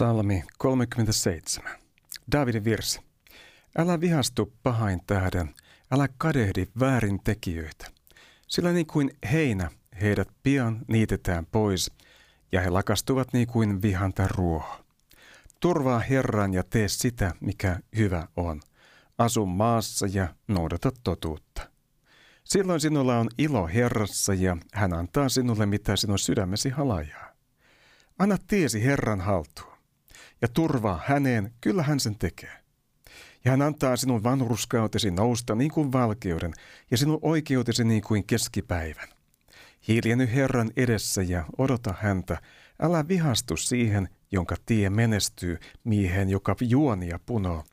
Salmi 37. Davidin virsi. Älä vihastu pahain tähden, älä kadehdi väärin tekijöitä. Sillä niin kuin heinä heidät pian niitetään pois, ja he lakastuvat niin kuin vihanta ruoho. Turvaa Herran ja tee sitä, mikä hyvä on. Asu maassa ja noudata totuutta. Silloin sinulla on ilo Herrassa ja hän antaa sinulle mitä sinun sydämesi halajaa. Anna tiesi Herran haltuun ja turvaa häneen, kyllä hän sen tekee. Ja hän antaa sinun vanhurskautesi nousta niin kuin valkeuden ja sinun oikeutesi niin kuin keskipäivän. Hiljenny Herran edessä ja odota häntä. Älä vihastu siihen, jonka tie menestyy, miehen, joka juonia punoo.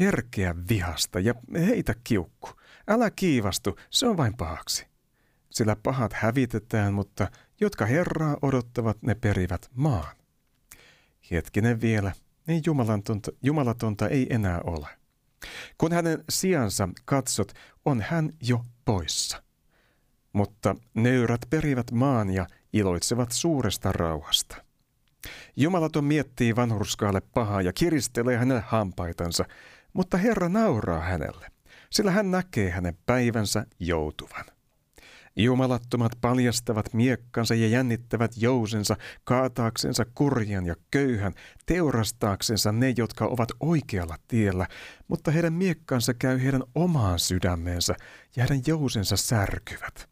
Herkeä vihasta ja heitä kiukku. Älä kiivastu, se on vain pahaksi. Sillä pahat hävitetään, mutta jotka Herraa odottavat, ne perivät maan. Hetkinen vielä, niin jumalatonta, jumalatonta ei enää ole. Kun hänen sijansa katsot, on hän jo poissa. Mutta nöyrät perivät maan ja iloitsevat suuresta rauhasta. Jumalaton miettii vanhurskaalle pahaa ja kiristelee hänelle hampaitansa, mutta Herra nauraa hänelle, sillä hän näkee hänen päivänsä joutuvan. Jumalattomat paljastavat miekkansa ja jännittävät jousensa kaataaksensa kurjan ja köyhän, teurastaaksensa ne, jotka ovat oikealla tiellä, mutta heidän miekkansa käy heidän omaan sydämeensä ja heidän jousensa särkyvät.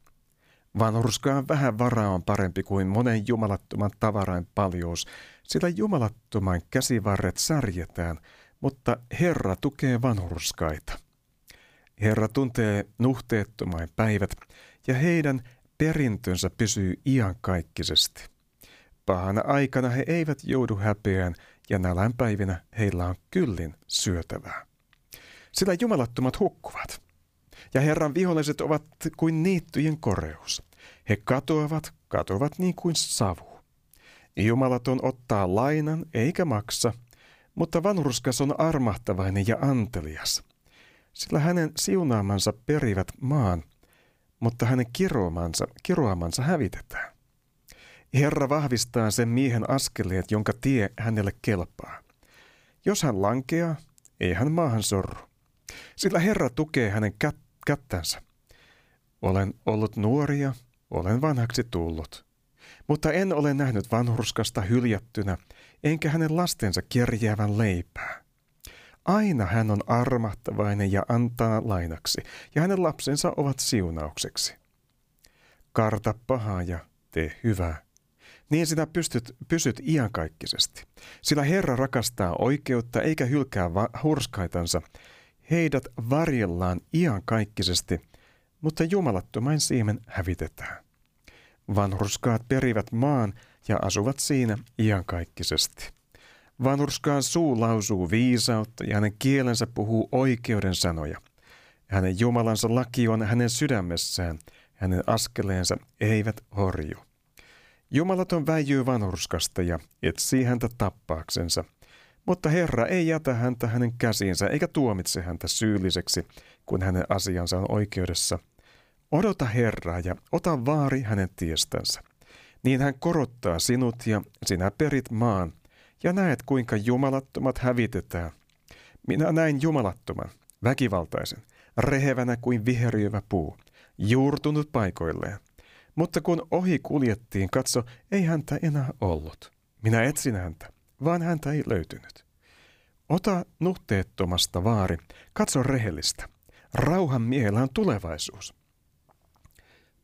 Vanhurskaan vähän varaa on parempi kuin monen jumalattoman tavarain paljous, sillä jumalattoman käsivarret särjetään, mutta Herra tukee vanhurskaita. Herra tuntee nuhteettomain päivät, ja heidän perintönsä pysyy iankaikkisesti. Pahana aikana he eivät joudu häpeään, ja nälän päivinä heillä on kyllin syötävää. Sillä jumalattomat hukkuvat, ja Herran viholliset ovat kuin niittyjen koreus. He katoavat, katoavat niin kuin savu. Jumalaton ottaa lainan eikä maksa, mutta vanhurskas on armahtavainen ja antelias. Sillä hänen siunaamansa perivät maan, mutta hänen kiroamansa, kiroamansa hävitetään. Herra vahvistaa sen miehen askeleet, jonka tie hänelle kelpaa. Jos hän lankeaa, ei hän maahan sorru, sillä Herra tukee hänen kät- kättänsä. Olen ollut nuoria, olen vanhaksi tullut, mutta en ole nähnyt vanhurskasta hyljättynä, enkä hänen lastensa kerjäävän leipää. Aina hän on armahtavainen ja antaa lainaksi, ja hänen lapsensa ovat siunaukseksi. Karta pahaa ja tee hyvää. Niin sinä pystyt, pysyt iankaikkisesti. Sillä Herra rakastaa oikeutta eikä hylkää va- hurskaitansa. Heidät varjellaan iankaikkisesti, mutta jumalattomain siemen hävitetään. Vanhurskaat perivät maan ja asuvat siinä iankaikkisesti. Vanhurskaan suu lausuu viisautta ja hänen kielensä puhuu oikeuden sanoja. Hänen Jumalansa laki on hänen sydämessään, hänen askeleensa eivät horju. Jumalaton väijyy vanhurskasta ja etsii häntä tappaaksensa, mutta Herra ei jätä häntä hänen käsiinsä eikä tuomitse häntä syylliseksi, kun hänen asiansa on oikeudessa. Odota Herraa ja ota vaari hänen tiestänsä. Niin hän korottaa sinut ja sinä perit maan, ja näet kuinka jumalattomat hävitetään. Minä näin jumalattoman, väkivaltaisen, rehevänä kuin viheriövä puu, juurtunut paikoilleen. Mutta kun ohi kuljettiin, katso, ei häntä enää ollut. Minä etsin häntä, vaan häntä ei löytynyt. Ota nuhteettomasta vaari, katso rehellistä. Rauhan miehellä on tulevaisuus.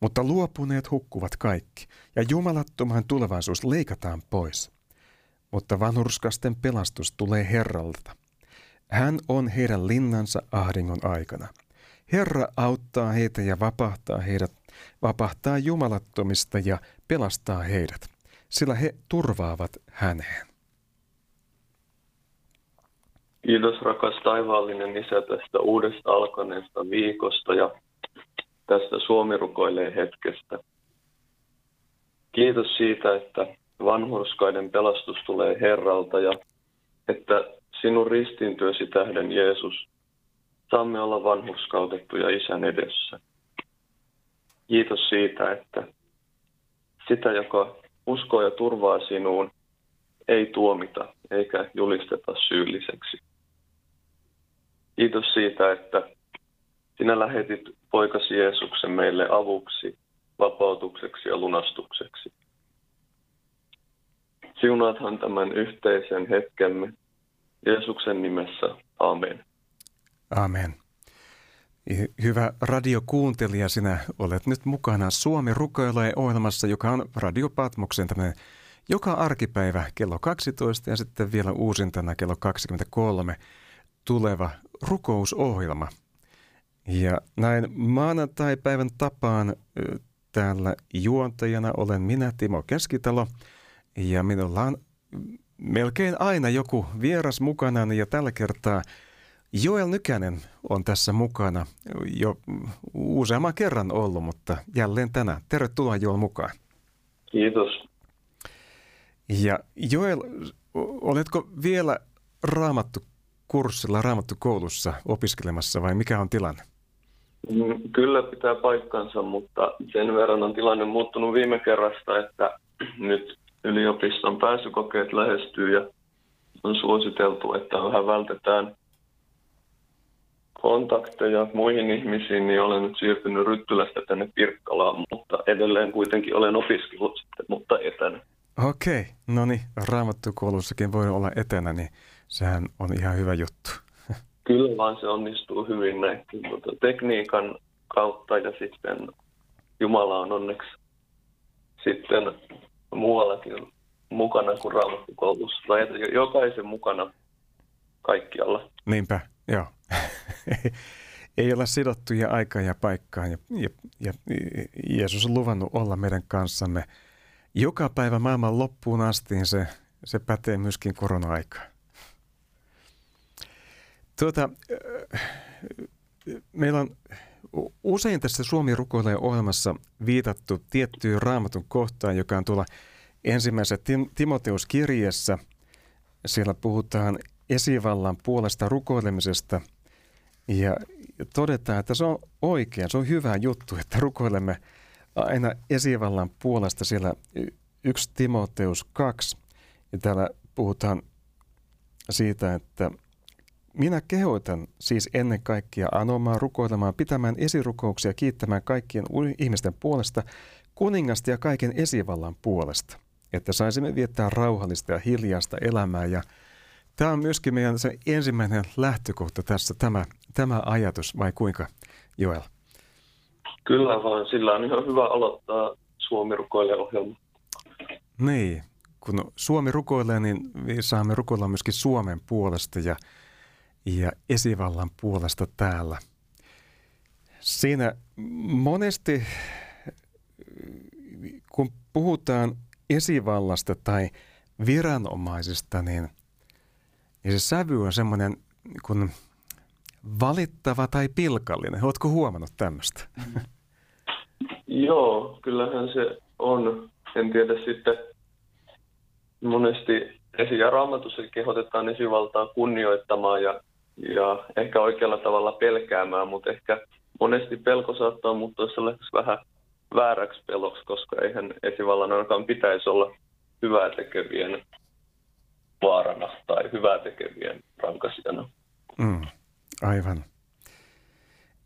Mutta luopuneet hukkuvat kaikki, ja jumalattoman tulevaisuus leikataan pois mutta vanhurskasten pelastus tulee Herralta. Hän on heidän linnansa ahdingon aikana. Herra auttaa heitä ja vapahtaa heidät, vapahtaa jumalattomista ja pelastaa heidät, sillä he turvaavat häneen. Kiitos rakas taivaallinen Isä tästä uudesta alkaneesta viikosta ja tästä Suomi rukoilee hetkestä. Kiitos siitä, että vanhurskaiden pelastus tulee Herralta ja että sinun ristintyösi tähden Jeesus saamme olla vanhurskautettuja Isän edessä. Kiitos siitä, että sitä, joka uskoo ja turvaa sinuun, ei tuomita eikä julisteta syylliseksi. Kiitos siitä, että sinä lähetit poikasi Jeesuksen meille avuksi, vapautukseksi ja lunastukseksi. Siunaathan tämän yhteisen hetkemme Jeesuksen nimessä. Amen. Amen. Hyvä radiokuuntelija, sinä olet nyt mukana Suomi rukoilee ohjelmassa, joka on Radio Patmoksen tämmöinen joka arkipäivä kello 12 ja sitten vielä uusintana kello 23 tuleva rukousohjelma. Ja näin maanantai-päivän tapaan täällä juontajana olen minä, Timo Keskitalo, ja minulla on melkein aina joku vieras mukana, ja tällä kertaa Joel Nykänen on tässä mukana jo useamman kerran ollut, mutta jälleen tänään. Tervetuloa Joel mukaan. Kiitos. Ja Joel, oletko vielä raamattu kurssilla, raamattu koulussa opiskelemassa vai mikä on tilanne? Mm, kyllä pitää paikkansa, mutta sen verran on tilanne muuttunut viime kerrasta, että nyt yliopiston pääsykokeet lähestyy ja on suositeltu, että vähän vältetään kontakteja muihin ihmisiin, niin olen nyt siirtynyt Ryttylästä tänne Pirkkalaan, mutta edelleen kuitenkin olen opiskellut sitten, mutta etänä. Okei, no niin, raamattukoulussakin voi olla etänä, niin sehän on ihan hyvä juttu. Kyllä vaan se onnistuu hyvin näin mutta tekniikan kautta ja sitten Jumala on onneksi sitten muuallakin mukana kuin raamattukoulussa. Tai jokaisen mukana kaikkialla. Niinpä, joo. Ei olla sidottuja aikaa ja paikkaa ja, ja, ja Jeesus on luvannut olla meidän kanssamme joka päivä maailman loppuun asti, se, se pätee myöskin korona-aikaan. Tuota, meillä on usein tässä Suomi rukoilee ohjelmassa viitattu tiettyyn raamatun kohtaan, joka on tuolla ensimmäisessä Tim- Timoteus-kirjassa. Siellä puhutaan esivallan puolesta rukoilemisesta ja todetaan, että se on oikein, se on hyvä juttu, että rukoilemme aina esivallan puolesta siellä 1 Timoteus 2. Ja täällä puhutaan siitä, että minä kehoitan siis ennen kaikkea anomaan, rukoilemaan, pitämään esirukouksia, kiittämään kaikkien ihmisten puolesta, kuningasta ja kaiken esivallan puolesta, että saisimme viettää rauhallista ja hiljaista elämää. Ja tämä on myöskin meidän se ensimmäinen lähtökohta tässä, tämä, tämä ajatus, vai kuinka, Joel? Kyllä vaan, sillä on ihan hyvä aloittaa Suomi rukoilee ohjelma. Niin, kun Suomi rukoilee, niin saamme rukoilla myöskin Suomen puolesta ja ja esivallan puolesta täällä. Siinä monesti, kun puhutaan esivallasta tai viranomaisista, niin, niin se sävy on semmoinen kun valittava tai pilkallinen. Oletko huomannut tämmöistä? Joo, kyllähän se on. En tiedä sitten monesti esi- ja raamatussa kehotetaan esivaltaa kunnioittamaan ja ja ehkä oikealla tavalla pelkäämään, mutta ehkä monesti pelko saattaa muuttua sellaiseksi vähän vääräksi peloksi, koska eihän esivallan ainakaan pitäisi olla hyvää tekevien vaarana tai hyvää tekevien rankasijana. Mm, aivan.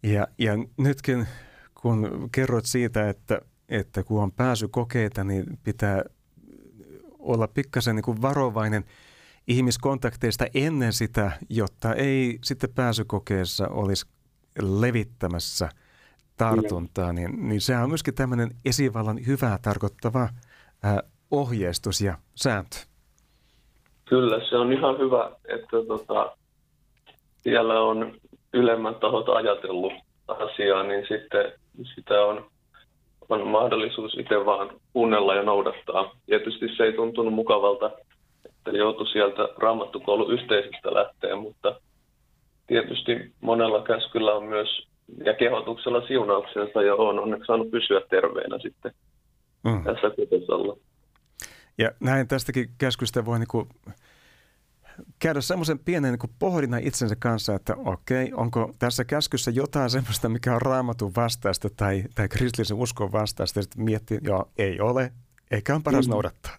Ja, ja nytkin kun kerroit siitä, että, että kun on pääsy kokeita, niin pitää olla pikkasen niin kuin varovainen – ihmiskontakteista ennen sitä, jotta ei sitten pääsykokeessa olisi levittämässä tartuntaa, niin, niin sehän on myöskin tämmöinen esivallan hyvää tarkoittava äh, ohjeistus ja sääntö. Kyllä, se on ihan hyvä, että tota, siellä on ylemmät tahot ajatellut asiaa, niin sitten sitä on, on mahdollisuus itse vaan kuunnella ja noudattaa. Tietysti se ei tuntunut mukavalta että joutui sieltä raamattukoulun yhteisöstä lähteä, mutta tietysti monella käskyllä on myös ja kehotuksella siunauksensa ja on onneksi saanut pysyä terveenä sitten mm. tässä kotosalla. Ja näin tästäkin käskystä voi niinku käydä semmoisen pienen niin pohdinnan itsensä kanssa, että okei, onko tässä käskyssä jotain semmoista, mikä on raamatun vastaista tai, tai kristillisen uskon vastaista, ja sitten miettii, joo, ei ole, eikä on paras mm. noudattaa.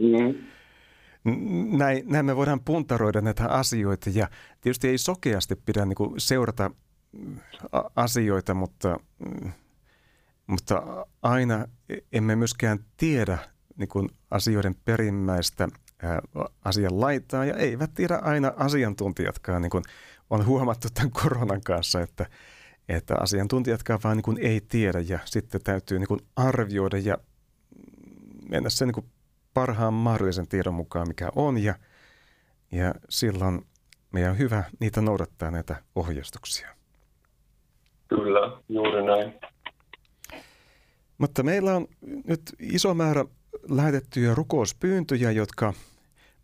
Mm. Näin, näin me voidaan puntaroida näitä asioita ja tietysti ei sokeasti pidä niin kuin seurata asioita, mutta, mutta aina emme myöskään tiedä niin kuin asioiden perimmäistä asian laitaa ja eivät tiedä aina asiantuntijatkaan, niin kuin on huomattu tämän koronan kanssa, että, että asiantuntijatkaan vaan niin kuin ei tiedä ja sitten täytyy niin kuin arvioida ja mennä sen niin kuin parhaan mahdollisen tiedon mukaan, mikä on ja, ja silloin meidän on hyvä niitä noudattaa näitä ohjeistuksia. Kyllä, juuri näin. Mutta meillä on nyt iso määrä lähetettyjä rukouspyyntöjä, jotka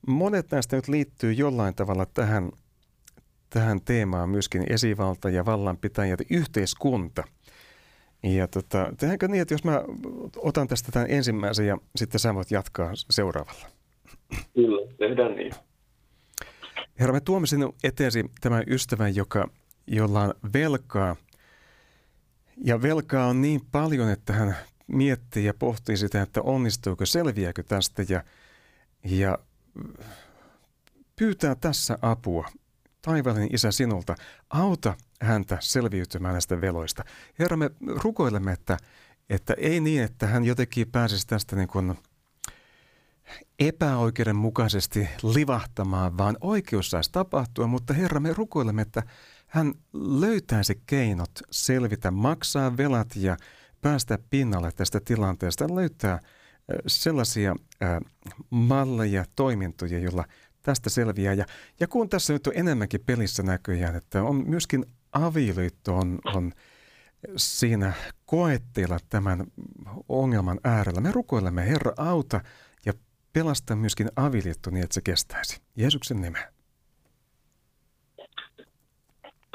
monet näistä nyt liittyy jollain tavalla tähän, tähän teemaan myöskin esivalta ja vallanpitäjät, yhteiskunta. Ja tota, tehdäänkö niin, että jos mä otan tästä tämän ensimmäisen ja sitten sä voit jatkaa seuraavalla? Kyllä, tehdään niin. Herra, me tuomme sinun eteesi tämän ystävän, joka, jolla on velkaa. Ja velkaa on niin paljon, että hän miettii ja pohtii sitä, että onnistuuko, selviääkö tästä ja, ja pyytää tässä apua. Taivallinen Isä sinulta, auta häntä selviytymään näistä veloista. Herra, me rukoilemme, että, että ei niin, että hän jotenkin pääsisi tästä niin kuin epäoikeudenmukaisesti livahtamaan, vaan oikeus saisi tapahtua, mutta Herra, me rukoilemme, että hän löytäisi keinot selvitä, maksaa velat ja päästä pinnalle tästä tilanteesta, löytää sellaisia malleja, toimintoja, joilla tästä selviää. Ja, ja kun tässä nyt on enemmänkin pelissä näköjään, että on myöskin avioliitto on, on siinä koetteilla tämän ongelman äärellä. Me rukoilemme, Herra, auta ja pelasta myöskin avioliitto niin, että se kestäisi. Jeesuksen nimeen.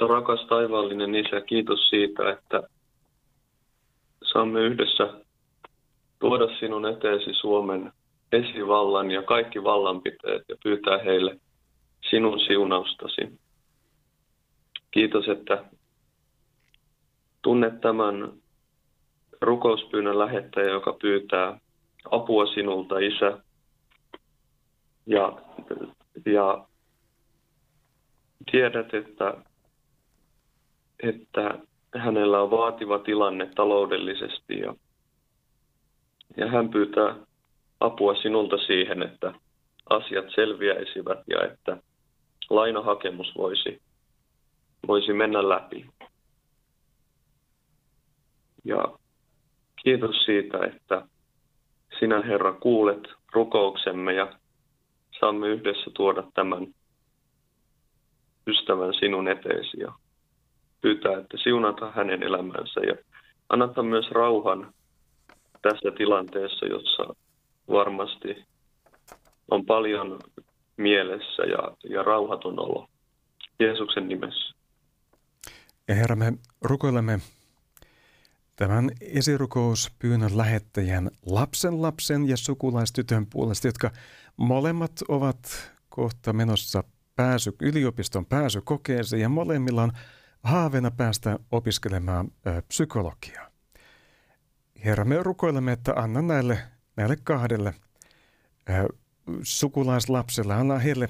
Rakas taivaallinen Isä, kiitos siitä, että saamme yhdessä tuoda sinun eteesi Suomen esivallan ja kaikki vallanpiteet ja pyytää heille sinun siunaustasi. Kiitos, että tunnet tämän rukouspyynnön lähettäjä, joka pyytää apua sinulta, Isä. Ja, ja tiedät, että, että hänellä on vaativa tilanne taloudellisesti ja, ja hän pyytää apua sinulta siihen, että asiat selviäisivät ja että lainahakemus voisi, voisi mennä läpi. Ja kiitos siitä, että sinä Herra kuulet rukouksemme ja saamme yhdessä tuoda tämän ystävän sinun eteesi ja pyytää, että siunata hänen elämänsä ja annata myös rauhan tässä tilanteessa, jossa varmasti on paljon mielessä ja, ja rauhaton olo. Jeesuksen nimessä. Ja Herra, me rukoilemme tämän esirukouspyynnön lähettäjän lapsen lapsen ja sukulaistytön puolesta, jotka molemmat ovat kohta menossa pääsy, yliopiston pääsykokeeseen ja molemmilla on haaveena päästä opiskelemaan ö, psykologiaa. Herra, me rukoilemme, että anna näille, näille kahdelle ö, sukulaislapselle, anna heille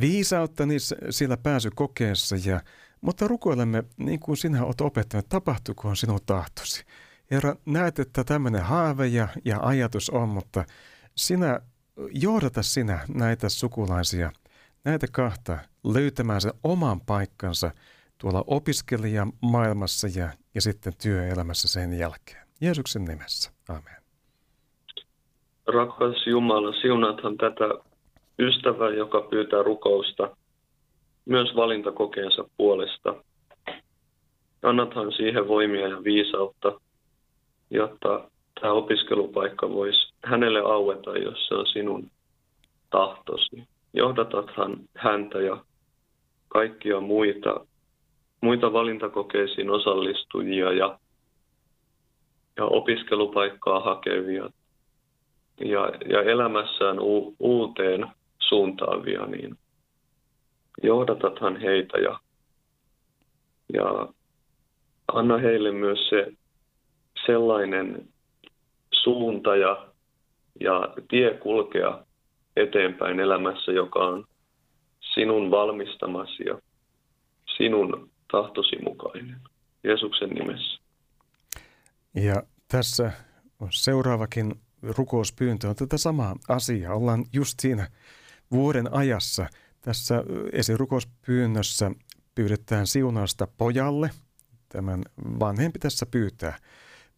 viisautta niissä, siellä pääsykokeessa, ja, mutta rukoilemme niin kuin sinä olet opettanut, tapahtukoon sinun tahtosi. Herra, näet, että tämmöinen haave ja, ja ajatus on, mutta sinä, johdata sinä näitä sukulaisia, näitä kahta löytämään sen oman paikkansa – tuolla opiskelijamaailmassa ja, ja sitten työelämässä sen jälkeen. Jeesuksen nimessä. Amen. Rakas Jumala, siunathan tätä ystävää, joka pyytää rukousta myös valintakokeensa puolesta. Annathan siihen voimia ja viisautta, jotta tämä opiskelupaikka voisi hänelle aueta, jos se on sinun tahtosi. Johdatathan häntä ja kaikkia muita muita valintakokeisiin osallistujia ja, ja opiskelupaikkaa hakevia ja, ja elämässään u, uuteen suuntaavia, niin johdatathan heitä ja, ja anna heille myös se sellainen suunta ja, ja tie kulkea, eteenpäin elämässä, joka on sinun valmistamasi ja sinun tahtosi mukainen. Jeesuksen nimessä. Ja tässä on seuraavakin rukouspyyntö on tätä samaa asiaa. Ollaan just siinä vuoden ajassa. Tässä esirukouspyynnössä pyydetään siunausta pojalle. Tämän vanhempi tässä pyytää.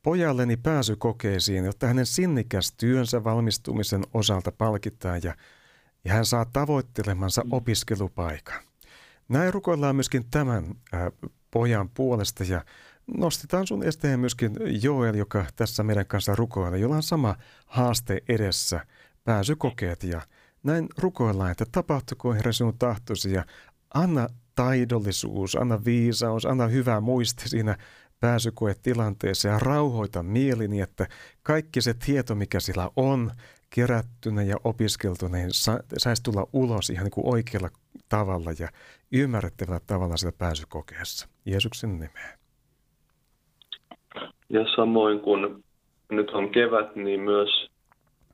Pojalleni pääsy kokeisiin, jotta hänen sinnikäs työnsä valmistumisen osalta palkitaan ja, ja hän saa tavoittelemansa mm. opiskelupaikan. Näin rukoillaan myöskin tämän äh, pojan puolesta ja nostetaan sun esteen myöskin Joel, joka tässä meidän kanssa rukoilee, jolla on sama haaste edessä, pääsykokeet ja näin rukoillaan, että tapahtuko Herra sinun tahtosi ja anna taidollisuus, anna viisaus, anna hyvä muisti siinä pääsykoetilanteessa ja rauhoita mielini, että kaikki se tieto, mikä sillä on, kerättynä ja opiskeltuna, niin sa- saisi tulla ulos ihan niin kuin oikealla tavalla ja ymmärrettävällä tavalla sitä pääsykokeessa. Jeesuksen nimeen. Ja samoin kun nyt on kevät, niin myös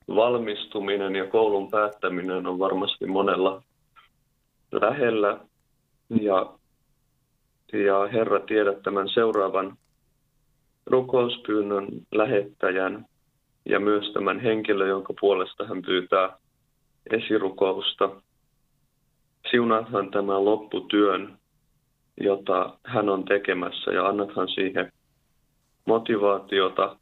valmistuminen ja koulun päättäminen on varmasti monella lähellä. Ja, ja Herra tiedät tämän seuraavan rukouspyynnön lähettäjän ja myös tämän henkilön, jonka puolesta hän pyytää esirukousta. Siunaathan tämän lopputyön, jota hän on tekemässä ja annathan siihen motivaatiota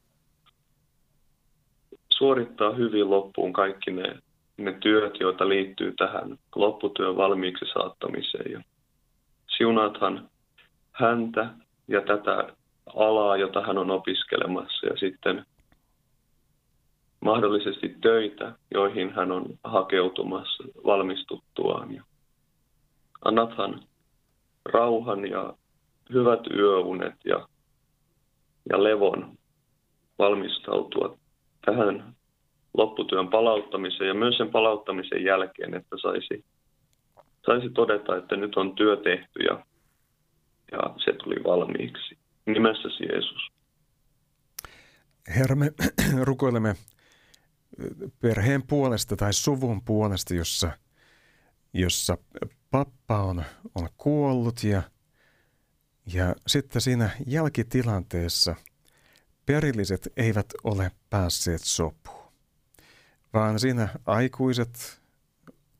suorittaa hyvin loppuun kaikki ne, ne työt, joita liittyy tähän lopputyön valmiiksi saattamiseen. Ja siunaathan häntä ja tätä alaa, jota hän on opiskelemassa ja sitten mahdollisesti töitä, joihin hän on hakeutumassa valmistuttuaan. Ja annathan rauhan ja hyvät yöunet ja, ja levon valmistautua tähän lopputyön palauttamiseen ja myös sen palauttamisen jälkeen, että saisi, saisi todeta, että nyt on työ tehty ja, ja se tuli valmiiksi. Nimessäsi Jeesus. Herra, me rukoilemme perheen puolesta tai suvun puolesta, jossa, jossa pappa on, on kuollut ja, ja sitten siinä jälkitilanteessa perilliset eivät ole päässeet sopuun, vaan siinä aikuiset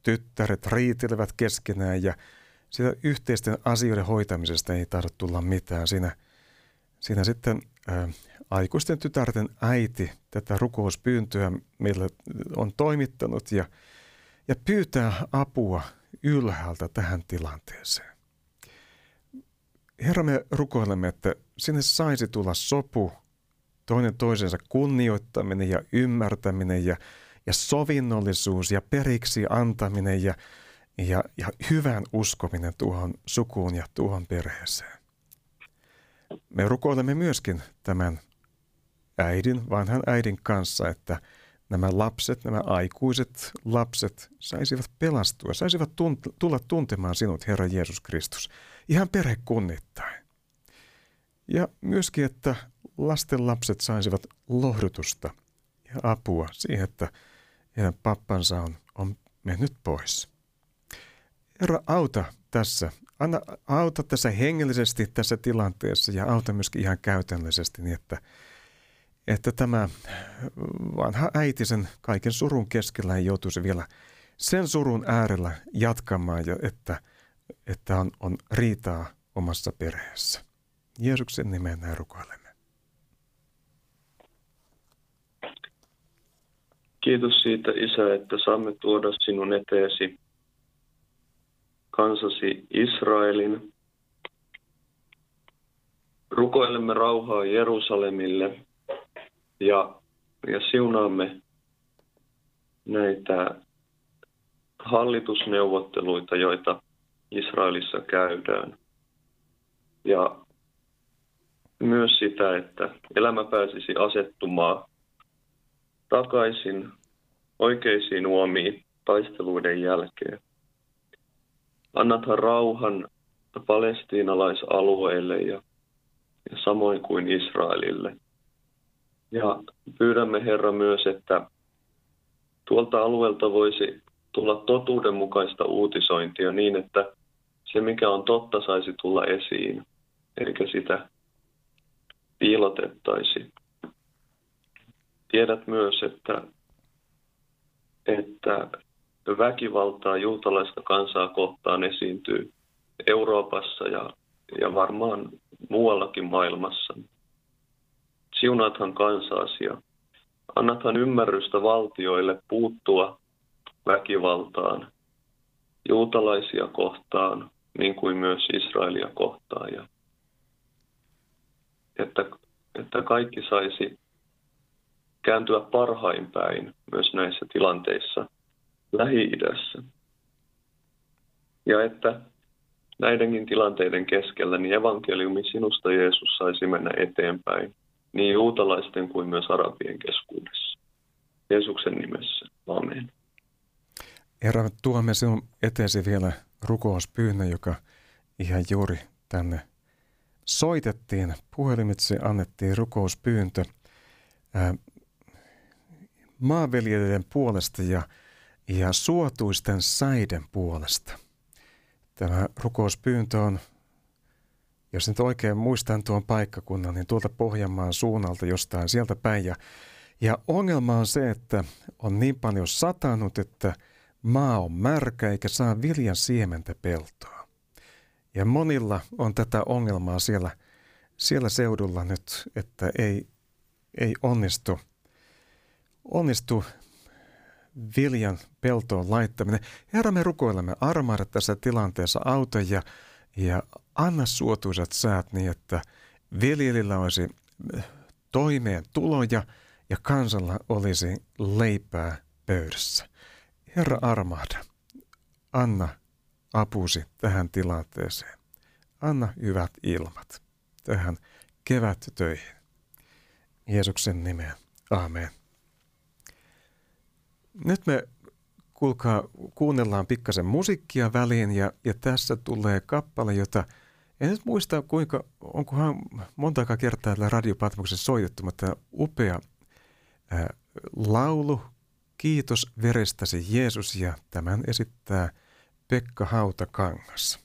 tyttäret riitelevät keskenään ja sitä yhteisten asioiden hoitamisesta ei tahdo tulla mitään. Siinä, siinä sitten ää, aikuisten tytärten äiti tätä rukouspyyntöä meille on toimittanut ja, ja pyytää apua ylhäältä tähän tilanteeseen. Herra, me rukoilemme, että sinne saisi tulla sopu, toinen toisensa kunnioittaminen ja ymmärtäminen ja, ja sovinnollisuus ja periksi antaminen ja, ja, ja hyvän uskominen tuohon sukuun ja tuohon perheeseen. Me rukoilemme myöskin tämän äidin, vanhan äidin kanssa, että nämä lapset, nämä aikuiset lapset saisivat pelastua, saisivat tunt- tulla tuntemaan sinut, Herra Jeesus Kristus, ihan perhekunnittain. Ja myöskin, että lasten lapset saisivat lohdutusta ja apua siihen, että heidän pappansa on, on mennyt pois. Herra, auta tässä. Anna, auta tässä hengellisesti tässä tilanteessa ja auta myöskin ihan käytännöllisesti niin, että – että tämä vanha äiti sen kaiken surun keskellä ei joutuisi vielä sen surun äärellä jatkamaan, ja että, että on, on riitaa omassa perheessä. Jeesuksen nimeen näin rukoilemme. Kiitos siitä, Isä, että saamme tuoda sinun eteesi kansasi Israelin. Rukoilemme rauhaa Jerusalemille – ja, ja siunaamme näitä hallitusneuvotteluita, joita Israelissa käydään. Ja myös sitä, että elämä pääsisi asettumaan takaisin oikeisiin uomiin taisteluiden jälkeen. Annathan rauhan palestiinalaisalueille ja, ja samoin kuin Israelille. Ja pyydämme Herra myös, että tuolta alueelta voisi tulla totuudenmukaista uutisointia niin, että se mikä on totta saisi tulla esiin, eikä sitä piilotettaisi. Tiedät myös, että, että väkivaltaa juutalaista kansaa kohtaan esiintyy Euroopassa ja, ja varmaan muuallakin maailmassa. Siunaathan kansaasi ja annathan ymmärrystä valtioille puuttua väkivaltaan juutalaisia kohtaan, niin kuin myös Israelia kohtaan. Ja että, että kaikki saisi kääntyä parhain päin myös näissä tilanteissa Lähi-idässä. Ja että näidenkin tilanteiden keskellä niin evankeliumi sinusta Jeesus saisi mennä eteenpäin niin juutalaisten kuin myös arabien keskuudessa. Jeesuksen nimessä. Amen. Herra, tuomme sinun eteesi vielä rukouspyynnön, joka ihan juuri tänne soitettiin. Puhelimitse annettiin rukouspyyntö maanviljelijöiden puolesta ja, ja suotuisten säiden puolesta. Tämä rukouspyyntö on, jos nyt oikein muistan tuon paikkakunnan, niin tuolta Pohjanmaan suunnalta jostain sieltä päin. Ja, ja ongelma on se, että on niin paljon satanut, että maa on märkä eikä saa viljan siementä peltoa. Ja monilla on tätä ongelmaa siellä, siellä seudulla nyt, että ei, ei onnistu, onnistu viljan peltoon laittaminen. Herra, me rukoilemme armaada tässä tilanteessa auta ja, ja anna suotuisat säät niin, että viljelillä olisi toimeen tuloja ja kansalla olisi leipää pöydässä. Herra armahda, anna apusi tähän tilanteeseen. Anna hyvät ilmat tähän kevättöihin. Jeesuksen nimeen. Amen. Nyt me kuulkaa, kuunnellaan pikkasen musiikkia väliin ja, ja tässä tulee kappale, jota en nyt muista kuinka, onkohan monta kertaa tällä radiopatmuksessa soitettu, mutta upea ää, laulu, Kiitos verestäsi Jeesus ja tämän esittää Pekka Hautakangas.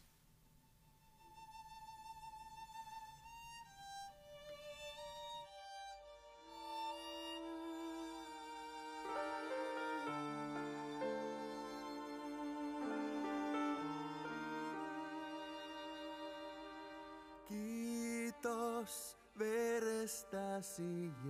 Verestäsi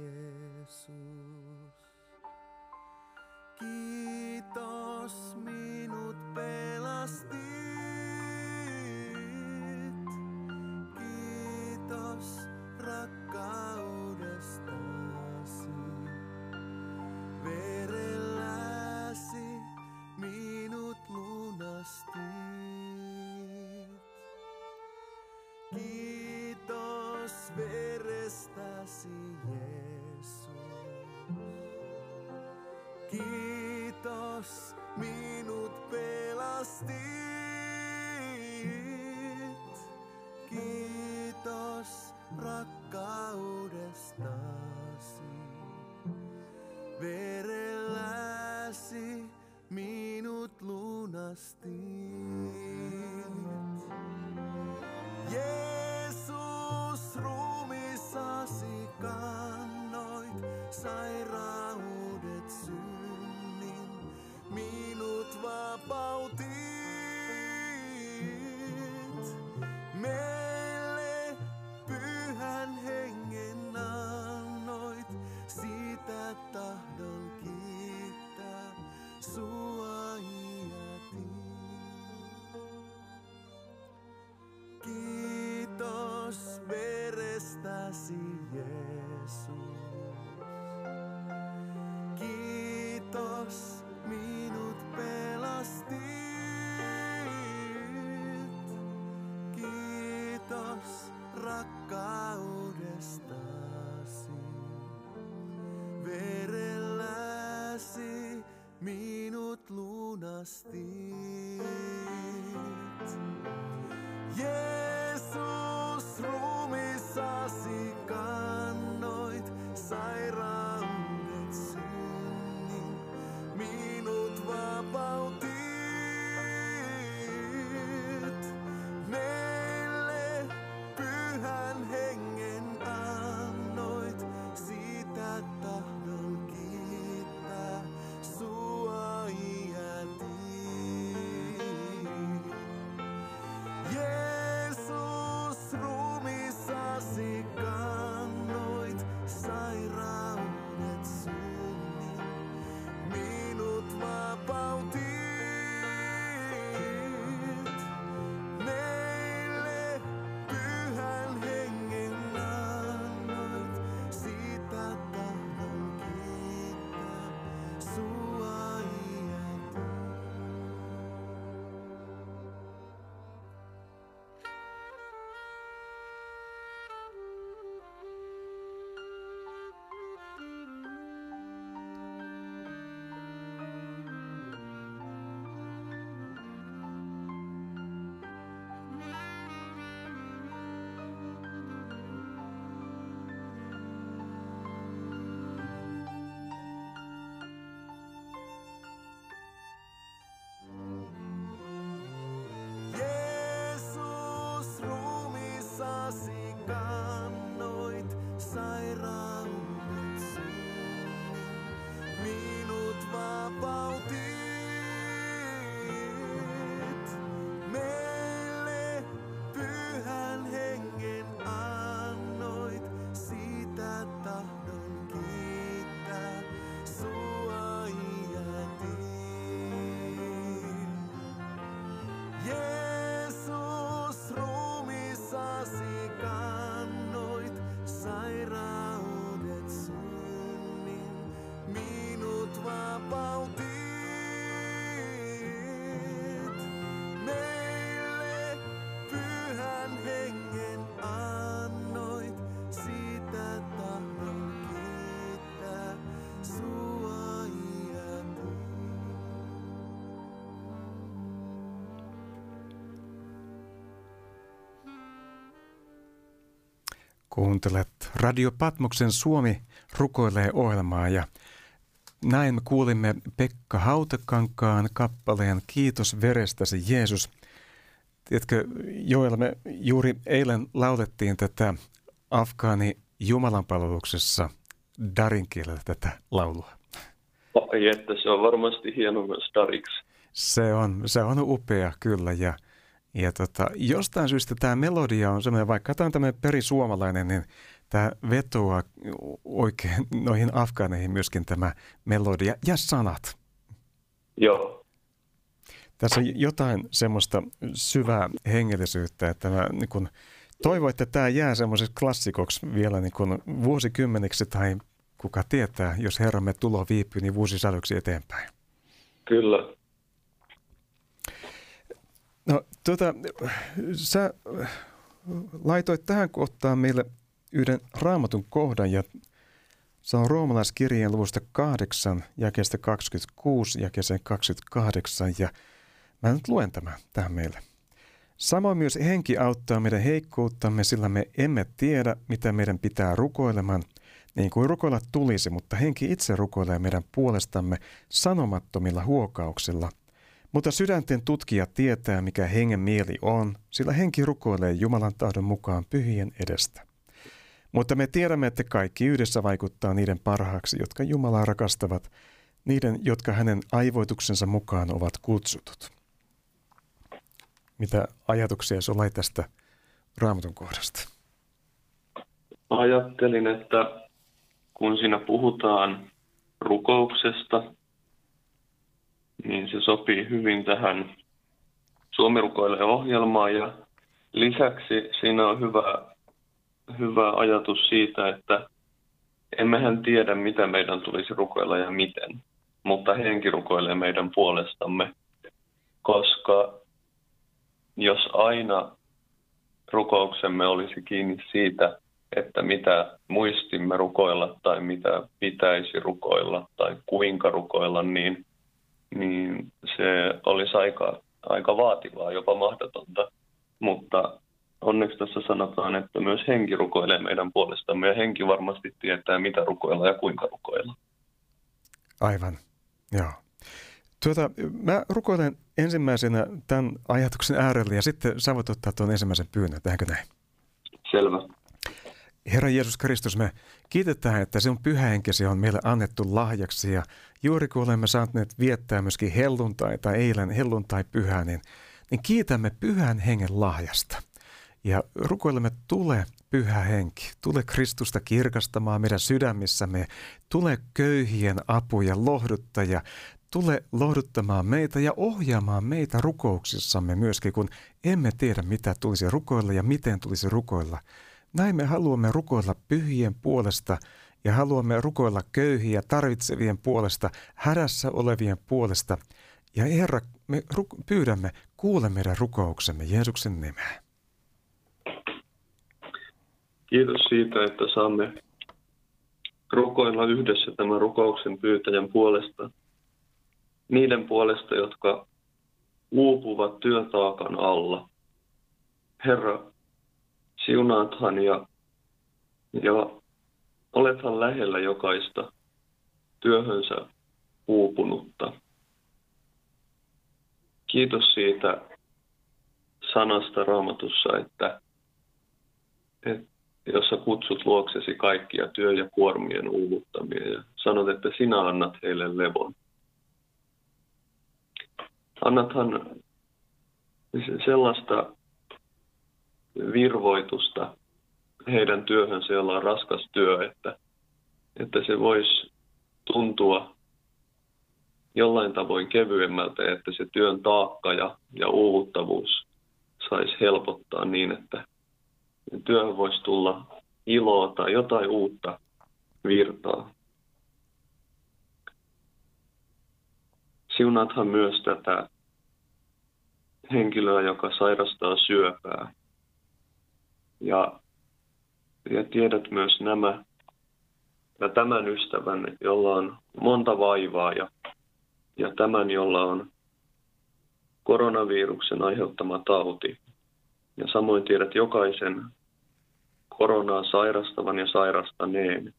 clássica. Kuuntelet Radio Patmoksen Suomi rukoilee ohjelmaa ja näin me kuulimme Pekka Hautakankaan kappaleen Kiitos verestäsi Jeesus. Tiedätkö, Joel, me juuri eilen laulettiin tätä afgaani jumalanpalveluksessa darin kielellä tätä laulua. Ai että se on varmasti hieno myös Dariksi. Se on, se on upea kyllä ja, ja tota, jostain syystä tämä melodia on semmoinen, vaikka tämä on tämmöinen perisuomalainen, niin tämä vetoaa oikein noihin afgaaneihin myöskin tämä melodia ja sanat. Joo, Tässä on jotain semmoista syvää hengellisyyttä, että mä niin kun toivon, että tämä jää semmoiseksi klassikoksi vielä niin kun vuosikymmeniksi tai kuka tietää, jos Herramme tulo viipyy, niin vuosisadoksi eteenpäin. kyllä. No tuota, sä laitoit tähän kohtaan meille yhden raamatun kohdan ja se on roomalaiskirjeen luvusta 8, jakeesta 26, jakeeseen 28 ja mä nyt luen tämän tähän meille. Samoin myös henki auttaa meidän heikkouttamme, sillä me emme tiedä, mitä meidän pitää rukoilemaan, niin kuin rukoilla tulisi, mutta henki itse rukoilee meidän puolestamme sanomattomilla huokauksilla. Mutta sydänten tutkija tietää, mikä hengen mieli on, sillä henki rukoilee Jumalan tahdon mukaan pyhien edestä. Mutta me tiedämme, että kaikki yhdessä vaikuttaa niiden parhaaksi, jotka Jumalaa rakastavat, niiden, jotka hänen aivoituksensa mukaan ovat kutsutut. Mitä ajatuksia sulla oli tästä raamatun kohdasta? Ajattelin, että kun siinä puhutaan rukouksesta, niin se sopii hyvin tähän Suomi rukoilee ohjelmaan ja lisäksi siinä on hyvä, hyvä ajatus siitä, että emmehän tiedä, mitä meidän tulisi rukoilla ja miten, mutta henki rukoilee meidän puolestamme, koska jos aina rukouksemme olisi kiinni siitä, että mitä muistimme rukoilla tai mitä pitäisi rukoilla tai kuinka rukoilla, niin, niin se olisi aika, aika vaativaa, jopa mahdotonta. Mutta onneksi tässä sanotaan, että myös henki rukoilee meidän puolestamme ja henki varmasti tietää, mitä rukoilla ja kuinka rukoilla. Aivan, joo. Tuota, mä rukoilen ensimmäisenä tämän ajatuksen äärelle ja sitten sä voit ottaa tuon ensimmäisen pyynnön. Tehdäänkö näin? Selvä. Herra Jeesus Kristus, me kiitetään, että sinun pyhähenkesi on meille annettu lahjaksi ja juuri kun olemme saaneet viettää myöskin helluntai tai eilen helluntai pyhää, niin, niin kiitämme pyhän hengen lahjasta. Ja rukoilemme, tule pyhä henki, tule Kristusta kirkastamaan meidän sydämissämme, tule köyhien apu ja lohduttaja, tule lohduttamaan meitä ja ohjaamaan meitä rukouksissamme myöskin, kun emme tiedä, mitä tulisi rukoilla ja miten tulisi rukoilla. Näin me haluamme rukoilla pyhien puolesta ja haluamme rukoilla köyhiä tarvitsevien puolesta, hädässä olevien puolesta. Ja Herra, me ru- pyydämme, kuule meidän rukouksemme Jeesuksen nimeen. Kiitos siitä, että saamme rukoilla yhdessä tämän rukouksen pyytäjän puolesta. Niiden puolesta, jotka uupuvat työtaakan alla. Herra, siunaathan ja, ja olethan lähellä jokaista työhönsä uupunutta. Kiitos siitä sanasta raamatussa, että et, jossa kutsut luoksesi kaikkia työ- ja kuormien uuvuttamia ja sanot, että sinä annat heille levon. Annathan sellaista virvoitusta heidän työhönsä, jolla on raskas työ, että, että se voisi tuntua jollain tavoin kevyemmältä, että se työn taakka ja, ja uuvuttavuus saisi helpottaa niin, että työhön voisi tulla iloa tai jotain uutta virtaa. Siunaathan myös tätä henkilöä, joka sairastaa syöpää. Ja, ja tiedät myös nämä ja tämän ystävän, jolla on monta vaivaa ja, ja tämän, jolla on koronaviruksen aiheuttama tauti. Ja samoin tiedät jokaisen koronaa sairastavan ja sairastaneen,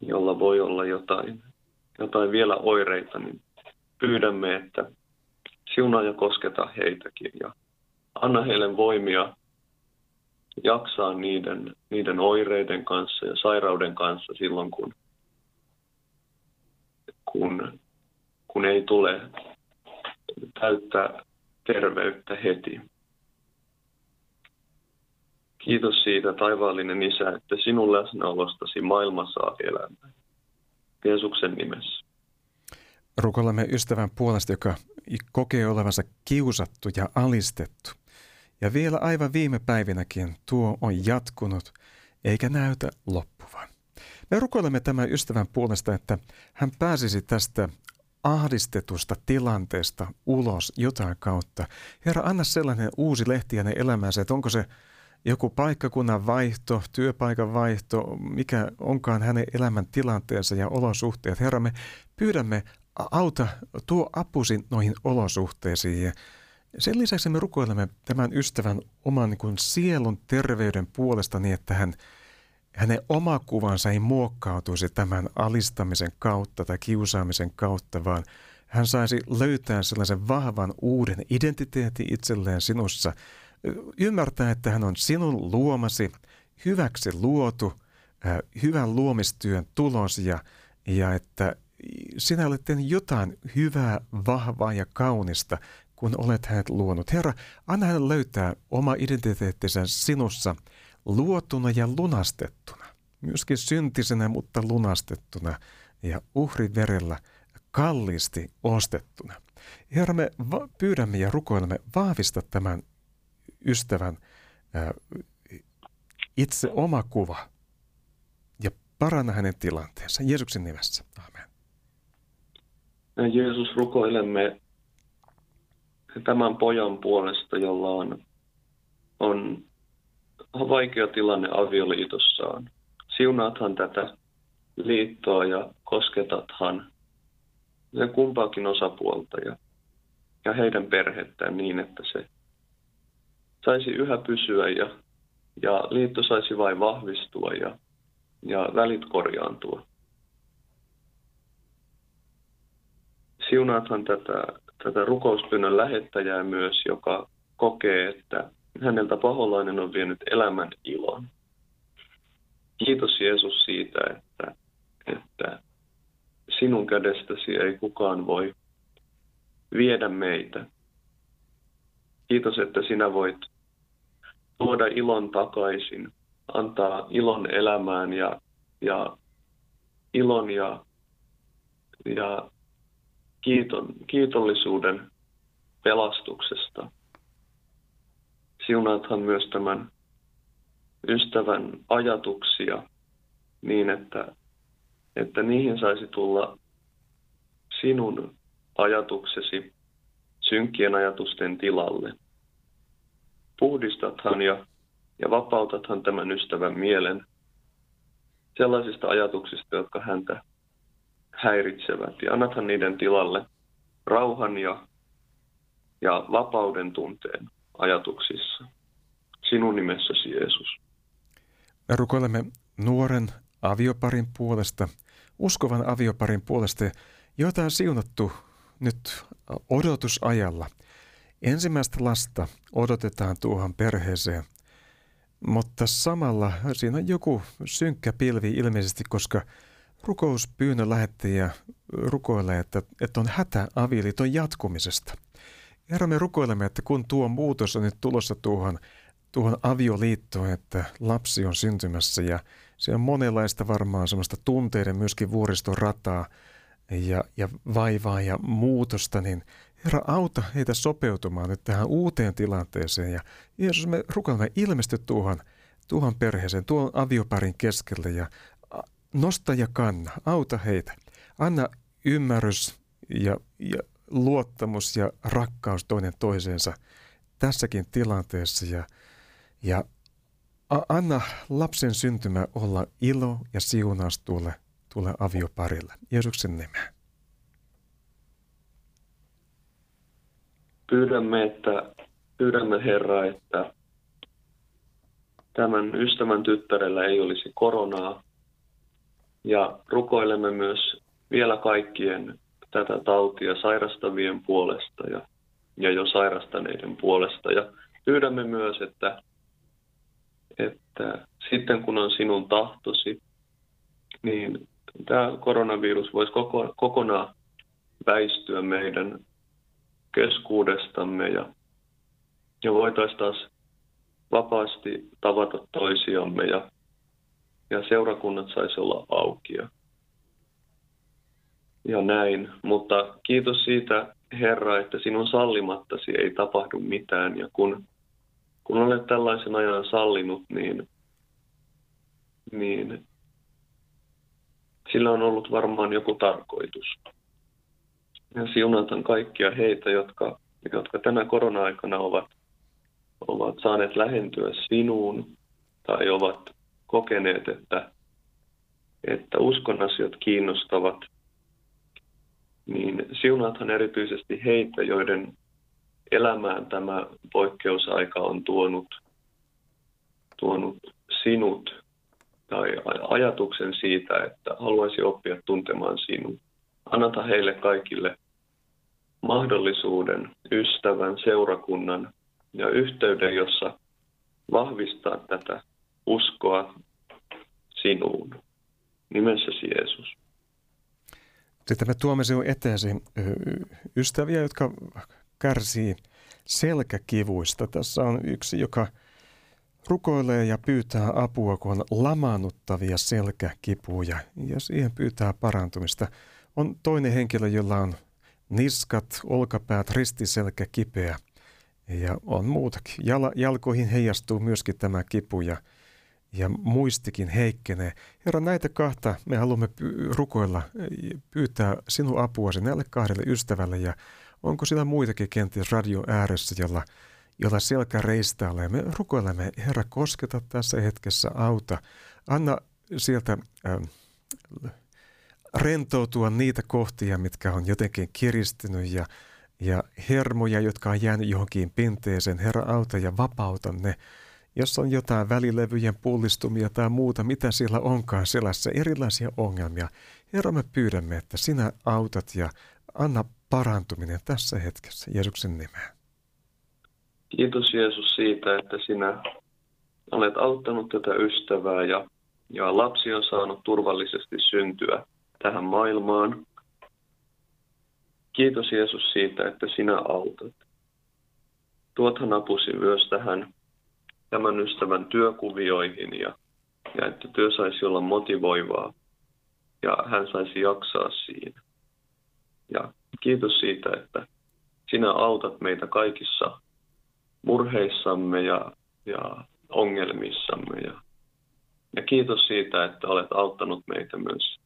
jolla voi olla jotain, jotain vielä oireita, niin pyydämme, että siunaa ja kosketa heitäkin ja anna heille voimia jaksaa niiden, niiden oireiden kanssa ja sairauden kanssa silloin, kun, kun, kun ei tule täyttää terveyttä heti. Kiitos siitä, taivaallinen Isä, että sinun läsnäolostasi maailma saa elämää. Jeesuksen nimessä. Rukoilemme ystävän puolesta, joka kokee olevansa kiusattu ja alistettu. Ja vielä aivan viime päivinäkin tuo on jatkunut, eikä näytä loppuvan. Me rukoilemme tämän ystävän puolesta, että hän pääsisi tästä ahdistetusta tilanteesta ulos jotain kautta. Herra, anna sellainen uusi lehti hänen elämäänsä, että onko se joku paikkakunnan vaihto, työpaikan vaihto, mikä onkaan hänen elämän tilanteensa ja olosuhteet. Herra, me pyydämme auta, tuo apusi noihin olosuhteisiin. Sen lisäksi me rukoilemme tämän ystävän oman niin kuin sielun terveyden puolesta niin, että hän, hänen oma kuvansa ei muokkautuisi tämän alistamisen kautta tai kiusaamisen kautta, vaan hän saisi löytää sellaisen vahvan uuden identiteetin itselleen sinussa. Ymmärtää, että hän on sinun luomasi, hyväksi luotu, hyvän luomistyön tulos ja, ja että sinä olet jotain hyvää, vahvaa ja kaunista, kun olet hänet luonut. Herra, anna hän löytää oma identiteettinsä sinussa luotuna ja lunastettuna. Myöskin syntisenä, mutta lunastettuna ja uhriverellä kalliisti ostettuna. Herra, me va- pyydämme ja rukoilemme vahvista tämän ystävän ää, itse oma kuva ja paranna hänen tilanteensa. Jeesuksen nimessä. Amen. Jeesus, rukoilemme tämän pojan puolesta, jolla on, on vaikea tilanne avioliitossaan. Siunaathan tätä liittoa ja kosketathan sen kumpaakin osapuolta ja, ja heidän perhettään niin, että se saisi yhä pysyä ja, ja liitto saisi vain vahvistua ja, ja välit korjaantua. Siunaathan tätä tätä rukouspyynnön lähettäjää myös, joka kokee, että häneltä paholainen on vienyt elämän ilon. Kiitos Jeesus siitä, että, että sinun kädestäsi ei kukaan voi viedä meitä. Kiitos, että sinä voit tuoda ilon takaisin, antaa ilon elämään ja, ja ilon ja, ja kiiton, kiitollisuuden pelastuksesta. Siunaathan myös tämän ystävän ajatuksia niin, että, että niihin saisi tulla sinun ajatuksesi synkkien ajatusten tilalle. Puhdistathan ja, ja vapautathan tämän ystävän mielen sellaisista ajatuksista, jotka häntä häiritsevät ja annathan niiden tilalle rauhan ja, ja vapauden tunteen ajatuksissa. Sinun nimessäsi Jeesus. Me rukoilemme nuoren avioparin puolesta, uskovan avioparin puolesta, jota on siunattu nyt odotusajalla. Ensimmäistä lasta odotetaan tuohon perheeseen. Mutta samalla siinä on joku synkkä pilvi ilmeisesti, koska rukouspyynnön lähettäjä rukoilee, että, että on hätä avioliiton jatkumisesta. Herra, me rukoilemme, että kun tuo muutos on nyt tulossa tuohon, tuohon avioliittoon, että lapsi on syntymässä ja se on monenlaista varmaan semmoista tunteiden myöskin vuoriston rataa ja, ja vaivaa ja muutosta, niin Herra, auta heitä sopeutumaan nyt tähän uuteen tilanteeseen. Ja Jeesus, me rukoilemme ilmesty tuohon, tuohon perheeseen, tuon avioparin keskelle ja nosta ja kanna, auta heitä. Anna ymmärrys ja, ja luottamus ja rakkaus toinen toiseensa tässäkin tilanteessa ja, ja anna lapsen syntymä olla ilo ja siunaus tuolle, tuolle avioparille. Jeesuksen nimeen. Pyydämme, että, pyydämme Herra, että tämän ystävän tyttärellä ei olisi koronaa. Ja rukoilemme myös vielä kaikkien tätä tautia sairastavien puolesta ja, ja jo sairastaneiden puolesta. Ja pyydämme myös, että, että sitten kun on sinun tahtosi, niin tämä koronavirus voisi koko, kokonaan väistyä meidän keskuudestamme ja, ja voitaisiin taas vapaasti tavata toisiamme ja, ja seurakunnat saisi olla auki ja, näin. Mutta kiitos siitä, Herra, että sinun sallimattasi ei tapahdu mitään ja kun, kun olet tällaisen ajan sallinut, niin, niin sillä on ollut varmaan joku tarkoitus ja siunatan kaikkia heitä, jotka, jotka tänä korona-aikana ovat, ovat saaneet lähentyä sinuun tai ovat kokeneet, että, että uskon asiat kiinnostavat, niin siunathan erityisesti heitä, joiden elämään tämä poikkeusaika on tuonut, tuonut sinut tai ajatuksen siitä, että haluaisi oppia tuntemaan sinut. Annata heille kaikille mahdollisuuden, ystävän, seurakunnan ja yhteyden, jossa vahvistaa tätä uskoa sinuun. Nimessäsi Jeesus. Sitten me tuomme sinun eteesi ystäviä, jotka kärsii selkäkivuista. Tässä on yksi, joka rukoilee ja pyytää apua, kun on lamaannuttavia selkäkipuja ja siihen pyytää parantumista. On toinen henkilö, jolla on niskat, olkapäät, ristiselkä kipeä ja on muutakin. Jal- jalkoihin heijastuu myöskin tämä kipu ja, ja muistikin heikkenee. Herra, näitä kahta me haluamme rukoilla, pyytää sinun apuasi näille kahdelle ystävälle ja onko sillä muitakin kenties radio ääressä, jolla, jolla selkä reistää. Me rukoilemme, Herra, kosketa tässä hetkessä, auta. Anna sieltä äh, rentoutua niitä kohtia, mitkä on jotenkin kiristynyt ja, ja hermoja, jotka on jäänyt johonkin pinteeseen. Herra, auta ja vapauta ne. Jos on jotain välilevyjen pullistumia tai muuta, mitä siellä onkaan selässä, erilaisia ongelmia. Herra, me pyydämme, että sinä autat ja anna parantuminen tässä hetkessä Jeesuksen nimeen. Kiitos Jeesus siitä, että sinä olet auttanut tätä ystävää ja, ja lapsi on saanut turvallisesti syntyä tähän maailmaan. Kiitos Jeesus siitä, että sinä autat. Tuothan apusi myös tähän tämän ystävän työkuvioihin ja, ja että työ saisi olla motivoivaa ja hän saisi jaksaa siinä. Ja kiitos siitä, että sinä autat meitä kaikissa murheissamme ja, ja ongelmissamme. Ja, ja kiitos siitä, että olet auttanut meitä myös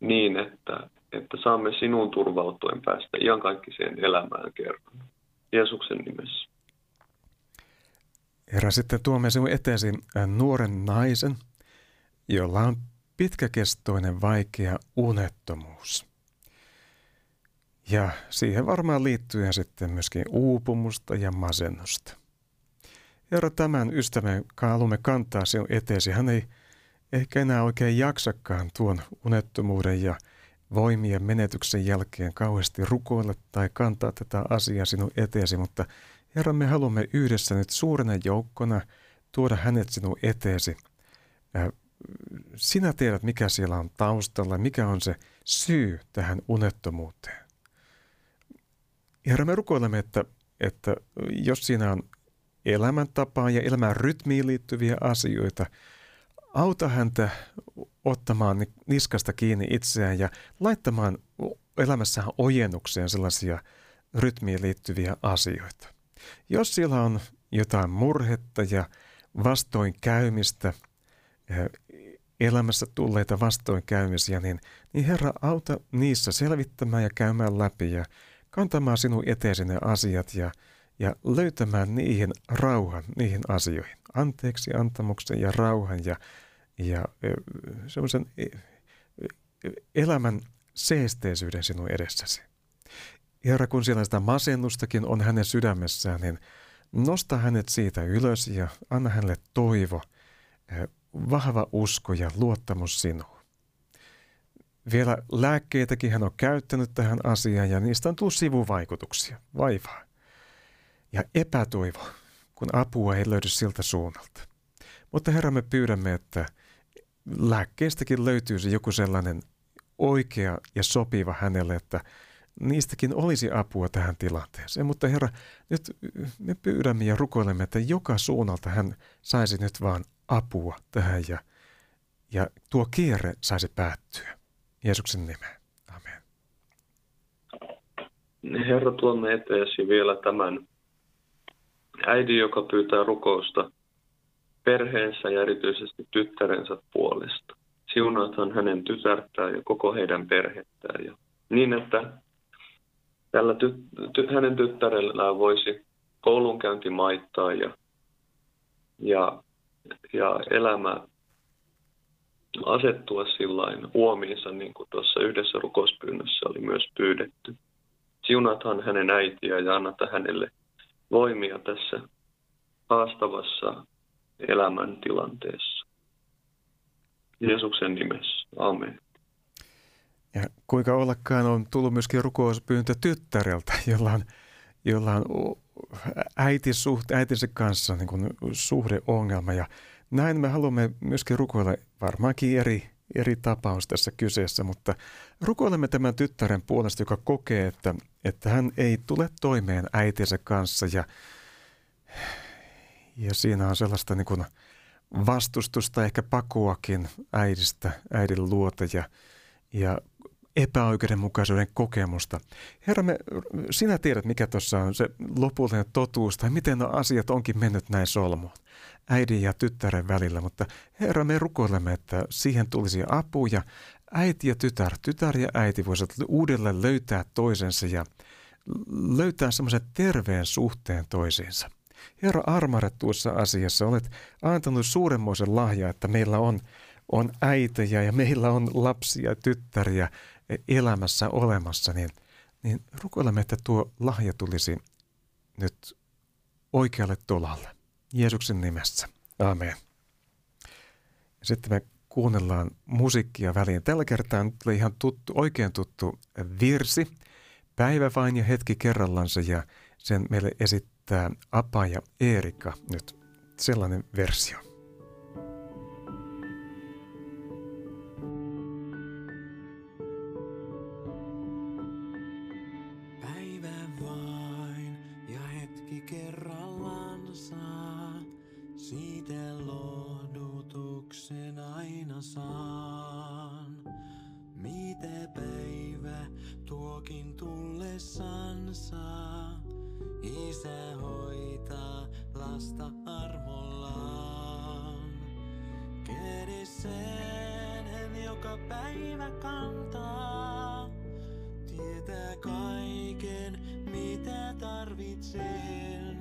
niin, että, että saamme sinun turvautuen päästä iankaikkiseen elämään kerran. Jeesuksen nimessä. Herra, sitten tuomme sinun eteesi nuoren naisen, jolla on pitkäkestoinen vaikea unettomuus. Ja siihen varmaan liittyy sitten myöskin uupumusta ja masennusta. Herra, tämän ystävän haluamme kantaa sinun eteesi. Hän ei ehkä enää oikein jaksakaan tuon unettomuuden ja voimien menetyksen jälkeen kauheasti rukoilla tai kantaa tätä asiaa sinun eteesi, mutta Herra, me haluamme yhdessä nyt suurena joukkona tuoda hänet sinun eteesi. Sinä tiedät, mikä siellä on taustalla, mikä on se syy tähän unettomuuteen. Herra, me rukoilemme, että, että jos siinä on elämäntapaan ja elämän rytmiin liittyviä asioita, auta häntä ottamaan niskasta kiinni itseään ja laittamaan elämässään ojennukseen sellaisia rytmiin liittyviä asioita. Jos siellä on jotain murhetta ja vastoinkäymistä, eh, elämässä tulleita vastoinkäymisiä, niin, niin Herra, auta niissä selvittämään ja käymään läpi ja kantamaan sinun eteesi ne asiat ja, ja löytämään niihin rauhan, niihin asioihin. Anteeksi antamuksen ja rauhan ja, ja semmoisen eh, elämän seesteisyyden sinun edessäsi. Herra, kun siellä sitä masennustakin on hänen sydämessään, niin nosta hänet siitä ylös ja anna hänelle toivo, eh, vahva usko ja luottamus sinuun. Vielä lääkkeitäkin hän on käyttänyt tähän asiaan ja niistä on tullut sivuvaikutuksia, vaivaa. Ja epätoivo, kun apua ei löydy siltä suunnalta. Mutta Herra, me pyydämme, että lääkkeistäkin löytyisi joku sellainen oikea ja sopiva hänelle, että niistäkin olisi apua tähän tilanteeseen. Mutta Herra, nyt me pyydämme ja rukoilemme, että joka suunnalta hän saisi nyt vaan apua tähän ja, ja tuo kierre saisi päättyä. Jeesuksen nimeen. Amen. Herra, tuomme eteesi vielä tämän äidin, joka pyytää rukousta perheensä ja erityisesti tyttärensä puolesta. Siunaathan hänen tytärtään ja koko heidän perhettään. Ja niin, että tällä ty- ty- hänen tyttärellään voisi koulunkäynti maittaa ja, ja, ja elämä asettua sillain huomiinsa, niin kuin tuossa yhdessä rukouspyynnössä oli myös pyydetty. Siunathan hänen äitiä ja annata hänelle voimia tässä haastavassa elämäntilanteessa. Jeesuksen nimessä. Amen. Ja kuinka ollakaan on tullut myöskin rukouspyyntö tyttäreltä, jolla on, jolla on äiti suhte, äitinsä kanssa niin kuin suhdeongelma. Ja näin me haluamme myöskin rukoilla varmaankin eri, eri tapaus tässä kyseessä, mutta rukoilemme tämän tyttären puolesta, joka kokee, että, että hän ei tule toimeen äitinsä kanssa ja, ja siinä on sellaista niin kuin vastustusta, ehkä pakuakin äidistä, äidin luota ja, ja epäoikeudenmukaisuuden kokemusta. Herra, me, sinä tiedät, mikä tuossa on se lopullinen totuus, tai miten nuo asiat onkin mennyt näin solmuun äidin ja tyttären välillä, mutta Herra, me rukoilemme, että siihen tulisi apu ja äiti ja tytär, tytär ja äiti voisivat uudelleen löytää toisensa ja löytää semmoisen terveen suhteen toisiinsa. Herra Armare tuossa asiassa, olet antanut suuremmoisen lahja, että meillä on, on äitejä ja meillä on lapsia tyttäriä elämässä olemassa, niin, niin rukoilemme, että tuo lahja tulisi nyt oikealle tolalle. Jeesuksen nimessä. Amen. Ja sitten me kuunnellaan musiikkia väliin. Tällä kertaa nyt tuli ihan tuttu, oikein tuttu virsi. Päivä vain ja hetki kerrallansa ja sen meille esittää Apa ja Eerika nyt sellainen versio. joka päivä kantaa. Tietää kaiken, mitä tarvitsen.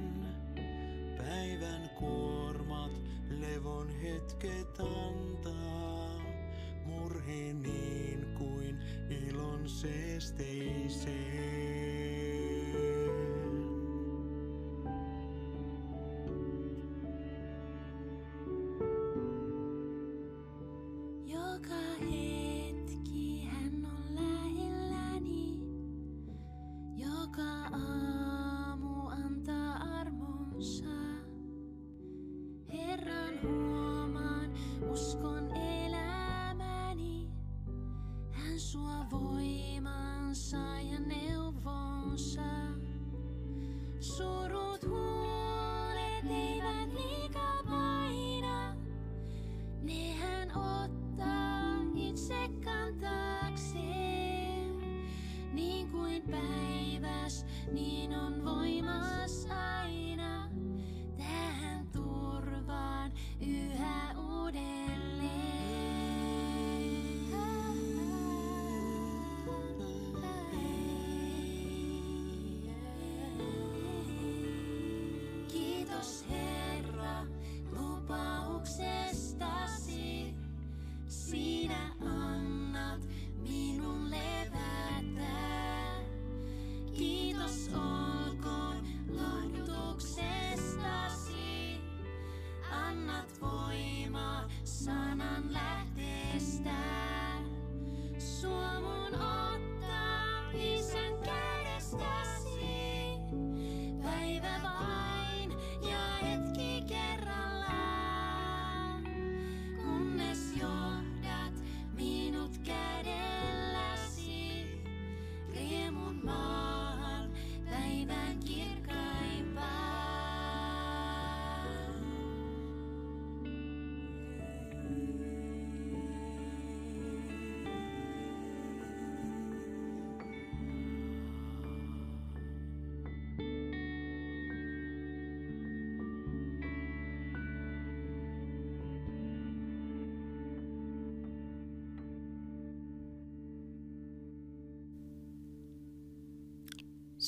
Päivän kuormat levon hetket antaa. Murhe niin kuin ilon seesteiseen.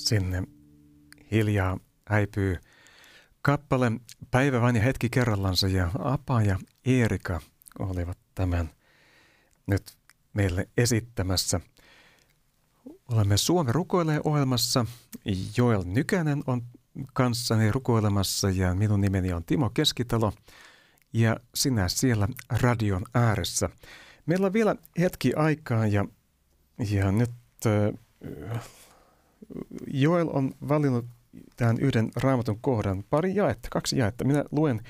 Sinne hiljaa häipyy kappale Päivä vain ja hetki kerrallansa ja Apa ja Eerika olivat tämän nyt meille esittämässä. Olemme Suomi rukoilee ohjelmassa. Joel Nykänen on kanssani rukoilemassa ja minun nimeni on Timo Keskitalo ja sinä siellä radion ääressä. Meillä on vielä hetki aikaa ja, ja nyt äh, Joel on valinnut tähän yhden raamatun kohdan, pari jaetta, kaksi jaetta. Minä luen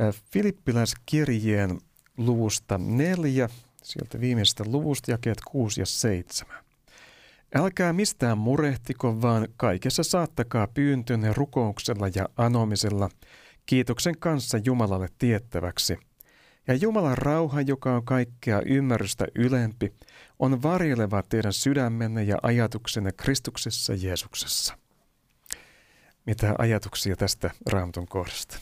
äh, Filippiläiskirjeen luvusta neljä, sieltä viimeisestä luvusta jakeet 6 ja 7. Älkää mistään murehtiko, vaan kaikessa saattakaa pyyntönne rukouksella ja anomisella kiitoksen kanssa Jumalalle tiettäväksi. Ja Jumalan rauha, joka on kaikkea ymmärrystä ylempi, on varjeleva teidän sydämenne ja ajatuksenne Kristuksessa Jeesuksessa. Mitä ajatuksia tästä raamatun kohdasta?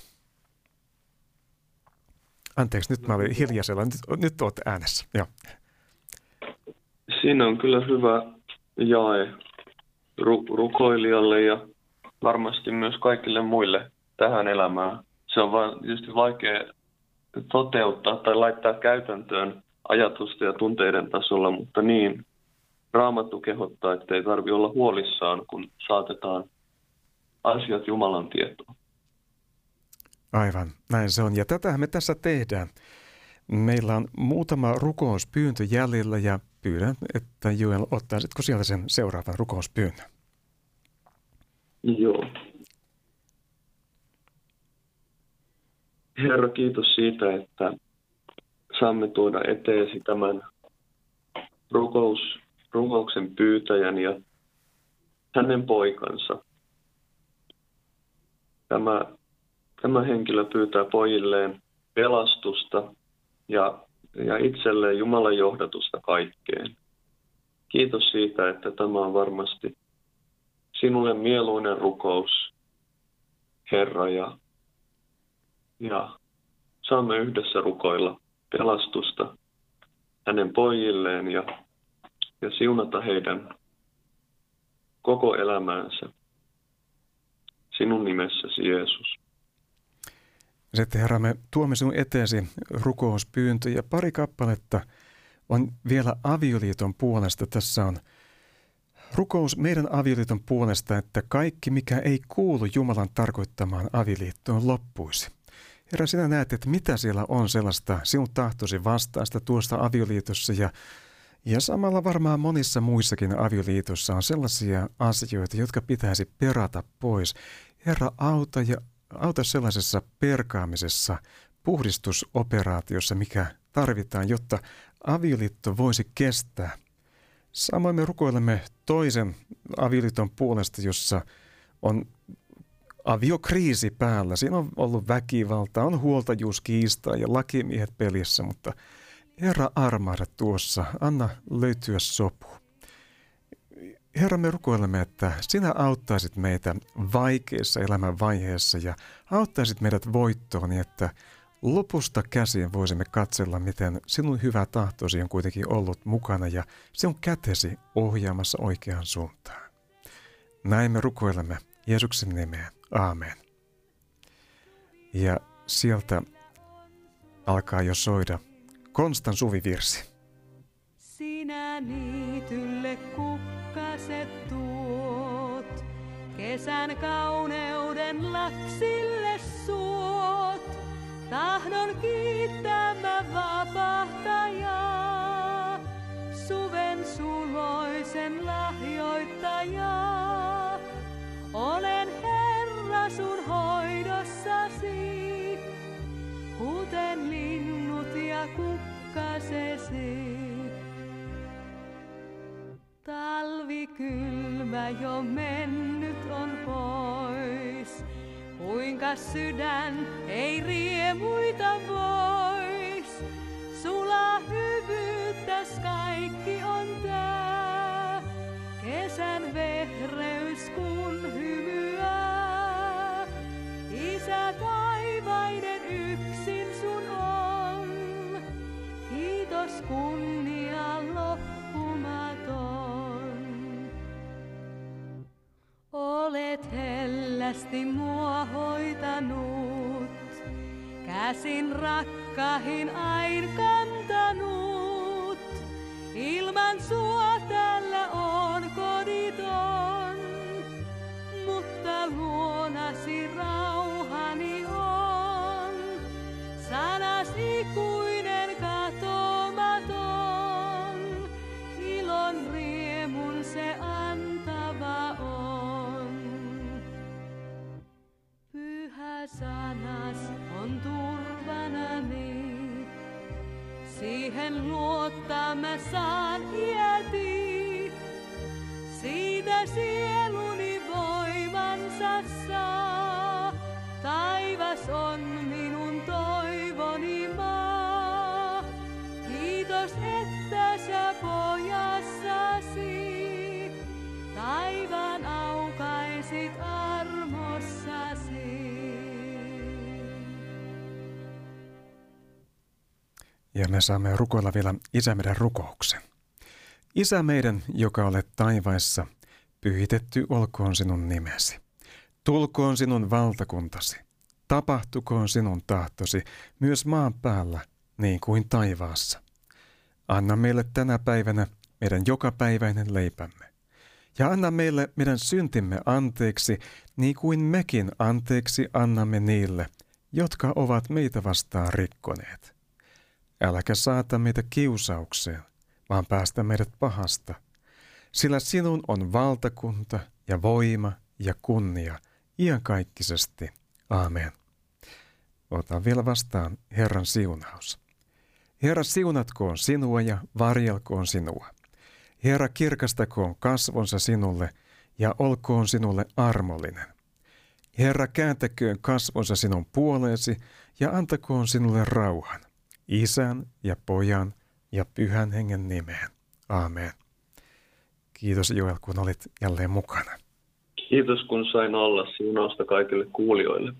Anteeksi, nyt mä olin hiljaisella. Nyt, nyt olet äänessä. Joo. Siinä on kyllä hyvä jae ru- rukoilijalle ja varmasti myös kaikille muille tähän elämään. Se on vaan tietysti vaikea toteuttaa tai laittaa käytäntöön ajatusten ja tunteiden tasolla, mutta niin Raamattu kehottaa, että ei tarvitse olla huolissaan, kun saatetaan asiat Jumalan tietoon. Aivan, näin se on. Ja tätähän me tässä tehdään. Meillä on muutama rukouspyyntö jäljellä ja pyydän, että Joel ottaisitko sieltä sen seuraavan rukouspyynnön. Joo. Herra, kiitos siitä, että saamme tuoda eteesi tämän rukous, rukouksen pyytäjän ja hänen poikansa. Tämä, tämä henkilö pyytää pojilleen pelastusta ja, ja itselleen Jumalan johdatusta kaikkeen. Kiitos siitä, että tämä on varmasti sinulle mieluinen rukous, Herra, ja, ja saamme yhdessä rukoilla pelastusta hänen pojilleen ja, ja siunata heidän koko elämäänsä. Sinun nimessäsi, Jeesus. Sitten Herra, me tuomme sinun eteesi rukouspyyntö ja pari kappaletta on vielä avioliiton puolesta. Tässä on rukous meidän avioliiton puolesta, että kaikki mikä ei kuulu Jumalan tarkoittamaan avioliittoon loppuisi. Herra, sinä näet, että mitä siellä on sellaista sinun tahtosi vastaista tuosta avioliitossa ja, ja samalla varmaan monissa muissakin avioliitossa on sellaisia asioita, jotka pitäisi perata pois. Herra, auta ja auta sellaisessa perkaamisessa, puhdistusoperaatiossa, mikä tarvitaan, jotta avioliitto voisi kestää. Samoin me rukoilemme toisen avioliiton puolesta, jossa on aviokriisi päällä. Siinä on ollut väkivaltaa, on huoltajuuskiistaa ja lakimiehet pelissä, mutta Herra armahda tuossa, anna löytyä sopu. Herra, me rukoilemme, että sinä auttaisit meitä vaikeissa elämän vaiheissa ja auttaisit meidät voittoon niin, että lopusta käsien voisimme katsella, miten sinun hyvä tahtosi on kuitenkin ollut mukana ja se on kätesi ohjaamassa oikeaan suuntaan. Näin me rukoilemme Jeesuksen nimeen. Aamen. Ja sieltä alkaa jo soida Konstan suvivirsi. Sinä niitylle kukkaset tuot, kesän kauneuden lapsille suot. Tahdon kiittää mä vapahtajaa, suven suloisen lahjoittajaa. Olen Sun hoidossasi, kuten linnut ja kukkasesi. Talvi kylmä jo mennyt on pois, kuinka sydän ei riemuita vois. Kunnia loppumaton. Olet hellästi mua hoitanut, käsin rakkahin ain kantanut. Ilman sua tällä on koditon, mutta luonasi rauhani on. Sanas ikuinen sanas on turvanani, siihen luottaa mä saan iäti. Siitä sieluni voimansa saa, taivas on minun toivoni maa. Kiitos, että sä pojassasi, taivaan aukaisit armossasi. Ja me saamme rukoilla vielä Isä meidän rukouksen. Isä meidän, joka olet taivaissa, pyhitetty olkoon sinun nimesi. Tulkoon sinun valtakuntasi. Tapahtukoon sinun tahtosi myös maan päällä, niin kuin taivaassa. Anna meille tänä päivänä meidän jokapäiväinen leipämme. Ja anna meille meidän syntimme anteeksi, niin kuin mekin anteeksi annamme niille, jotka ovat meitä vastaan rikkoneet. Äläkä saata meitä kiusaukseen, vaan päästä meidät pahasta. Sillä sinun on valtakunta ja voima ja kunnia iankaikkisesti. Aamen. Ota vielä vastaan Herran siunaus. Herra siunatkoon sinua ja varjelkoon sinua. Herra kirkastakoon kasvonsa sinulle ja olkoon sinulle armollinen. Herra kääntäköön kasvonsa sinun puoleesi ja antakoon sinulle rauhan. Isän ja pojan ja pyhän hengen nimeen. Aamen. Kiitos Joel, kun olit jälleen mukana. Kiitos, kun sain olla. Siunausta kaikille kuulijoille.